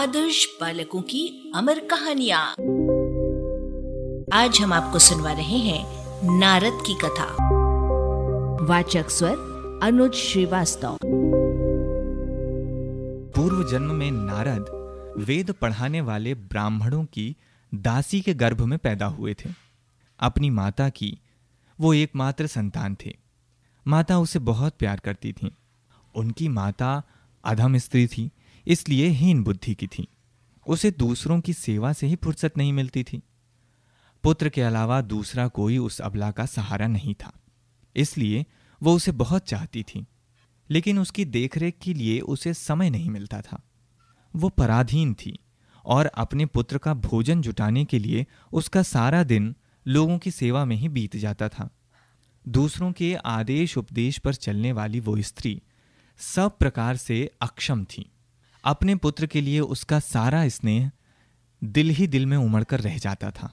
आदर्श बालकों की अमर कहानियाँ। आज हम आपको सुनवा रहे हैं नारद की कथा। वाचक स्वर अनुज श्रीवास्तव। पूर्व जन्म में नारद वेद पढ़ाने वाले ब्राह्मणों की दासी के गर्भ में पैदा हुए थे। अपनी माता की, वो एकमात्र संतान थे। माता उसे बहुत प्यार करती थी। उनकी माता अधम स्त्री थी। इसलिए हीन बुद्धि की थी। उसे दूसरों की सेवा से ही फुर्सत नहीं मिलती थी। पुत्र के अलावा दूसरा कोई उस अबला का सहारा नहीं था। इसलिए वो उसे बहुत चाहती थी, लेकिन उसकी देखरेख के लिए उसे समय नहीं मिलता था। वो पराधीन थी और अपने पुत्र का भोजन जुटाने के लिए उसका सारा दिन लोगों की सेवा में ही बीत जाता था। दूसरों के आदेश उपदेश पर चलने वाली वो स्त्री सब प्रकार से अक्षम थी। अपने पुत्र के लिए उसका सारा स्नेह दिल ही दिल में उमड़कर रह जाता था।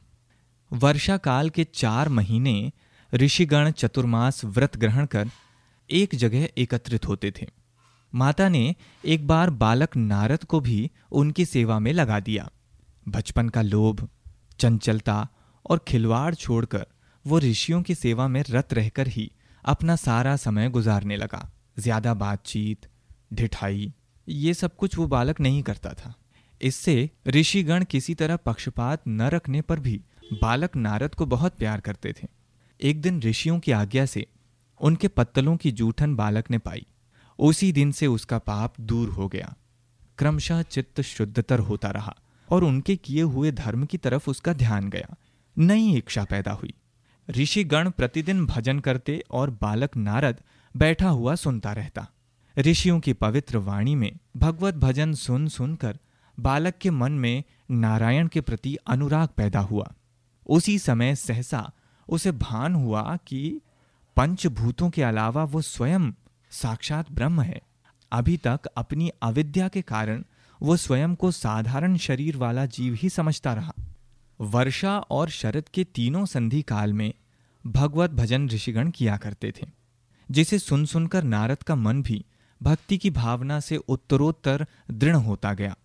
वर्षा काल के चार महीने ऋषिगण चतुर्मास व्रत ग्रहण कर एक जगह एकत्रित होते थे। माता ने एक बार बालक नारद को भी उनकी सेवा में लगा दिया। बचपन का लोभ, चंचलता और खिलवाड़ छोड़कर वो ऋषियों की सेवा में रत रहकर ही अपना सारा समय गुजारने लगा। ज़्यादा बातचीत, ढिठाई ये सब कुछ वो बालक नहीं करता था। इससे ऋषिगण किसी तरह पक्षपात न रखने पर भी बालक नारद को बहुत प्यार करते थे। एक दिन ऋषियों की आज्ञा से उनके पत्तलों की जूठन बालक ने पाई। उसी दिन से उसका पाप दूर हो गया। क्रमशः चित्त शुद्धतर होता रहा और उनके किए हुए धर्म की तरफ़ उसका ध्यान गया। नई इच्छा पैदा हुई। ऋषिगण प्रतिदिन भजन करते और बालक नारद बैठा हुआ सुनता रहता। ऋषियों की पवित्र वाणी में भगवत भजन सुन सुनकर बालक के मन में नारायण के प्रति अनुराग पैदा हुआ। उसी समय सहसा उसे भान हुआ कि पंचभूतों के अलावा वो स्वयं साक्षात ब्रह्म है। अभी तक अपनी अविद्या के कारण वो स्वयं को साधारण शरीर वाला जीव ही समझता रहा। वर्षा और शरद के तीनों संधि काल में भगवत भजन ऋषिगण किया करते थे, जिसे सुन सुनकर नारद का मन भी भक्ति की भावना से उत्तरोत्तर दृढ़ होता गया।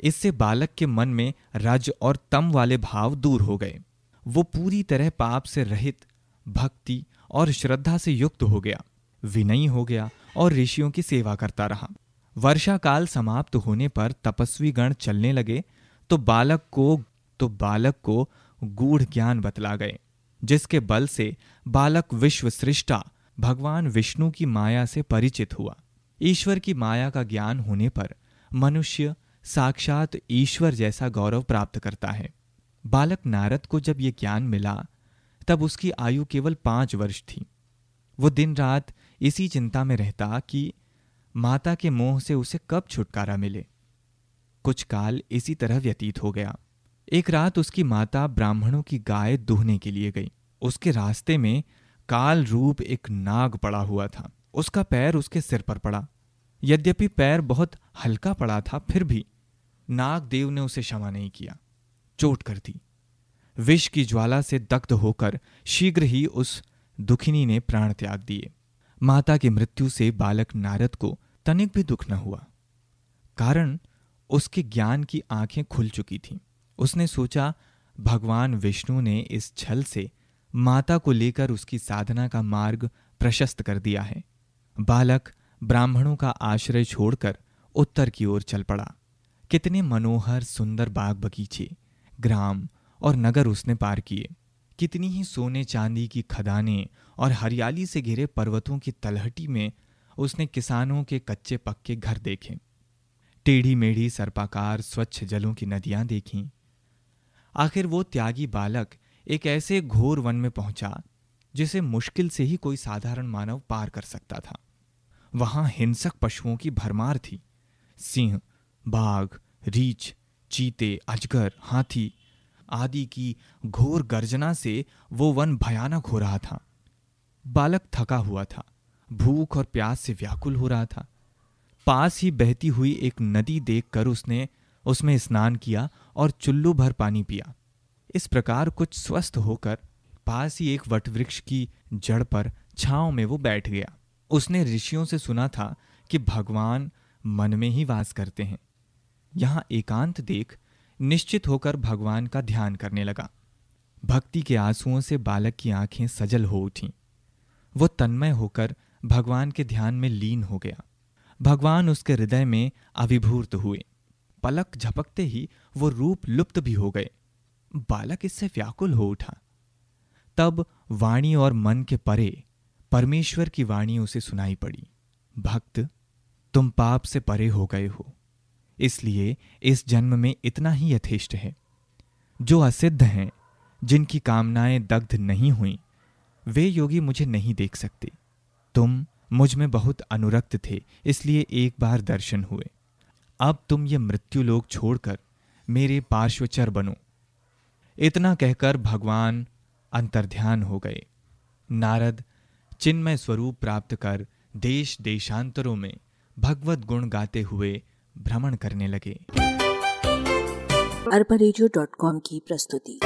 इससे बालक के मन में रज और तम वाले भाव दूर हो गए। वो पूरी तरह पाप से रहित, भक्ति और श्रद्धा से युक्त हो गया। विनयी हो गया और ऋषियों की सेवा करता रहा। वर्षा काल समाप्त होने पर तपस्वी गण चलने लगे तो बालक को तो बालक को गूढ़ ज्ञान बतला गए, जिसके बल से बालक विश्व सृष्टा भगवान विष्णु की माया से परिचित हुआ। ईश्वर की माया का ज्ञान होने पर मनुष्य साक्षात ईश्वर जैसा गौरव प्राप्त करता है। बालक नारद को जब ये ज्ञान मिला, तब उसकी आयु केवल पाँच वर्ष थी। वो दिन रात इसी चिंता में रहता कि माता के मोह से उसे कब छुटकारा मिले। कुछ काल इसी तरह व्यतीत हो गया। एक रात उसकी माता ब्राह्मणों की गाय दुहने के लिए गई। उसके रास्ते में काल रूप एक नाग पड़ा हुआ था। उसका पैर उसके सिर पर पड़ा। यद्यपि पैर बहुत हल्का पड़ा था, फिर भी नागदेव ने उसे क्षमा नहीं किया। चोट कर दी। विष की ज्वाला से दग्ध होकर शीघ्र ही उस दुखिनी ने प्राण त्याग दिए। माता की मृत्यु से बालक नारद को तनिक भी दुख न हुआ। कारण उसके ज्ञान की आँखें खुल चुकी थीं। उसने सोचा, भगवान विष्णु ने इस छल से माता को लेकर उसकी साधना का मार्ग प्रशस्त कर दिया है। बालक ब्राह्मणों का आश्रय छोड़कर उत्तर की ओर चल पड़ा। कितने मनोहर, सुंदर बाग बगीचे, ग्राम और नगर उसने पार किए। कितनी ही सोने चांदी की खदानें और हरियाली से घिरे पर्वतों की तलहटी में उसने किसानों के कच्चे पक्के घर देखे। टेढ़ी मेढ़ी सर्पाकार स्वच्छ जलों की नदियाँ देखीं। आखिर वो त्यागी बालक एक ऐसे घोर वन में पहुँचा, जिसे मुश्किल से ही कोई साधारण मानव पार कर सकता था। वहाँ हिंसक पशुओं की भरमार थी। सिंह, बाघ, रीछ, चीते, अजगर, हाथी आदि की घोर गर्जना से वो वन भयानक हो रहा था। बालक थका हुआ था, भूख और प्यास से व्याकुल हो रहा था। पास ही बहती हुई एक नदी देखकर उसने उसमें स्नान किया और चुल्लू भर पानी पिया। इस प्रकार कुछ स्वस्थ होकर पास ही एक वटवृक्ष की जड़ पर छांव में वो बैठ गया। उसने ऋषियों से सुना था कि भगवान मन में ही वास करते हैं। यहाँ एकांत देख निश्चित होकर भगवान का ध्यान करने लगा। भक्ति के आंसुओं से बालक की आँखें सजल हो उठीं। वो तन्मय होकर भगवान के ध्यान में लीन हो गया। भगवान उसके हृदय में अभिभूत हुए। पलक झपकते ही वो रूप लुप्त भी हो गए। बालक इससे व्याकुल हो उठा। तब वाणी और मन के परे परमेश्वर की वाणी उसे सुनाई पड़ी, भक्त, तुम पाप से परे हो गए हो, इसलिए इस जन्म में इतना ही यथेष्ट है। जो असिद्ध हैं, जिनकी कामनाएँ दग्ध नहीं हुई, वे योगी मुझे नहीं देख सकते। तुम मुझमें बहुत अनुरक्त थे, इसलिए एक बार दर्शन हुए। अब तुम ये मृत्यु लोग छोड़कर मेरे पार्श्वचर बनो। इतना कहकर भगवान अंतर्ध्यान हो गए। नारद चिन्मय स्वरूप प्राप्त कर देश देशांतरों में भगवत गुण गाते हुए भ्रमण करने लगे। अरबा की प्रस्तुति।